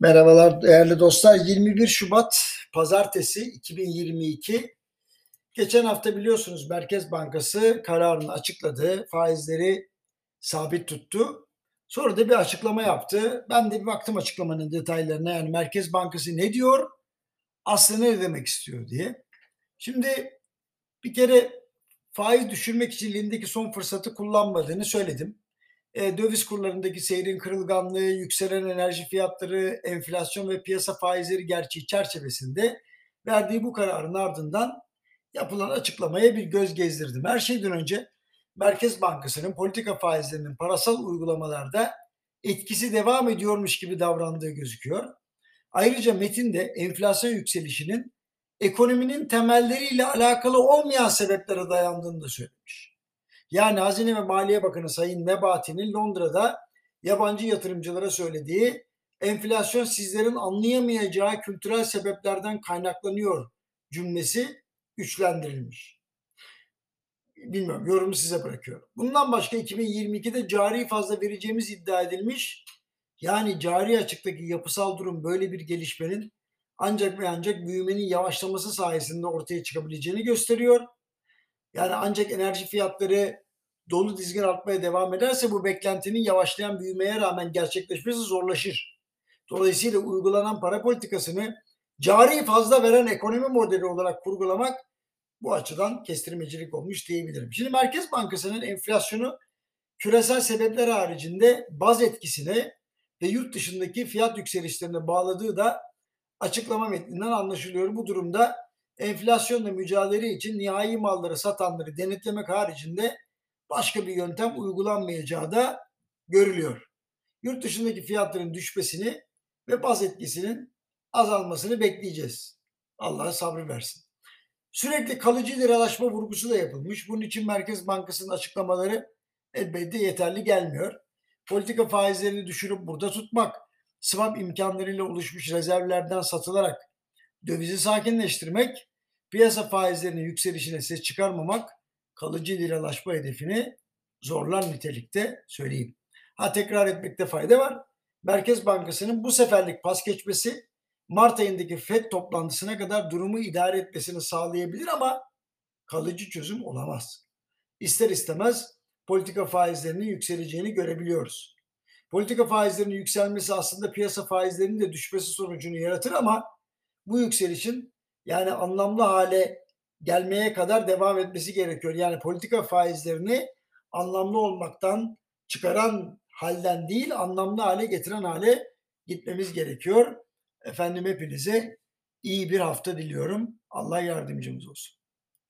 Merhabalar değerli dostlar. 21 Şubat Pazartesi 2022. Geçen hafta biliyorsunuz Merkez Bankası kararını açıkladı. Faizleri sabit tuttu. Sonra da bir açıklama yaptı. Ben de bir baktım açıklamanın detaylarına. Yani Merkez Bankası ne diyor? Aslında ne demek istiyor diye. Şimdi bir kere faiz düşürmek için elindeki son fırsatı kullanmadığını söyledim e, döviz kurlarındaki seyrin kırılganlığı, yükselen enerji fiyatları, enflasyon ve piyasa faizleri gerçeği çerçevesinde verdiği bu kararın ardından yapılan açıklamaya bir göz gezdirdim. Her şeyden önce Merkez Bankası'nın politika faizlerinin parasal uygulamalarda etkisi devam ediyormuş gibi davrandığı gözüküyor. Ayrıca metinde enflasyon yükselişinin ekonominin temelleriyle alakalı olmayan sebeplere dayandığını da söylemiş. Yani Hazine ve Maliye Bakanı Sayın Nebati'nin Londra'da yabancı yatırımcılara söylediği enflasyon sizlerin anlayamayacağı kültürel sebeplerden kaynaklanıyor cümlesi güçlendirilmiş. Bilmiyorum yorumu size bırakıyorum. Bundan başka 2022'de cari fazla vereceğimiz iddia edilmiş. Yani cari açıktaki yapısal durum böyle bir gelişmenin ancak ve ancak büyümenin yavaşlaması sayesinde ortaya çıkabileceğini gösteriyor. Yani ancak enerji fiyatları dolu dizgin artmaya devam ederse bu beklentinin yavaşlayan büyümeye rağmen gerçekleşmesi zorlaşır. Dolayısıyla uygulanan para politikasını cari fazla veren ekonomi modeli olarak kurgulamak bu açıdan kestirmecilik olmuş diyebilirim. Şimdi Merkez Bankası'nın enflasyonu küresel sebepler haricinde baz etkisine ve yurt dışındaki fiyat yükselişlerine bağladığı da açıklama metninden anlaşılıyor. Bu durumda enflasyonla mücadele için nihai malları satanları denetlemek haricinde başka bir yöntem uygulanmayacağı da görülüyor. Yurt dışındaki fiyatların düşmesini ve baz etkisinin azalmasını bekleyeceğiz. Allah sabrı versin. Sürekli kalıcı liralaşma vurgusu da yapılmış. Bunun için Merkez Bankası'nın açıklamaları elbette yeterli gelmiyor. Politika faizlerini düşürüp burada tutmak, swap imkanlarıyla oluşmuş rezervlerden satılarak dövizi sakinleştirmek, piyasa faizlerinin yükselişine ses çıkarmamak kalıcı liralaşma hedefini zorlar nitelikte söyleyeyim. Ha tekrar etmekte fayda var. Merkez Bankası'nın bu seferlik pas geçmesi Mart ayındaki FED toplantısına kadar durumu idare etmesini sağlayabilir ama kalıcı çözüm olamaz. İster istemez politika faizlerinin yükseleceğini görebiliyoruz. Politika faizlerinin yükselmesi aslında piyasa faizlerinin de düşmesi sonucunu yaratır ama bu yükselişin yani anlamlı hale gelmeye kadar devam etmesi gerekiyor. Yani politika faizlerini anlamlı olmaktan çıkaran halden değil anlamlı hale getiren hale gitmemiz gerekiyor. Efendim hepinize iyi bir hafta diliyorum. Allah yardımcımız olsun.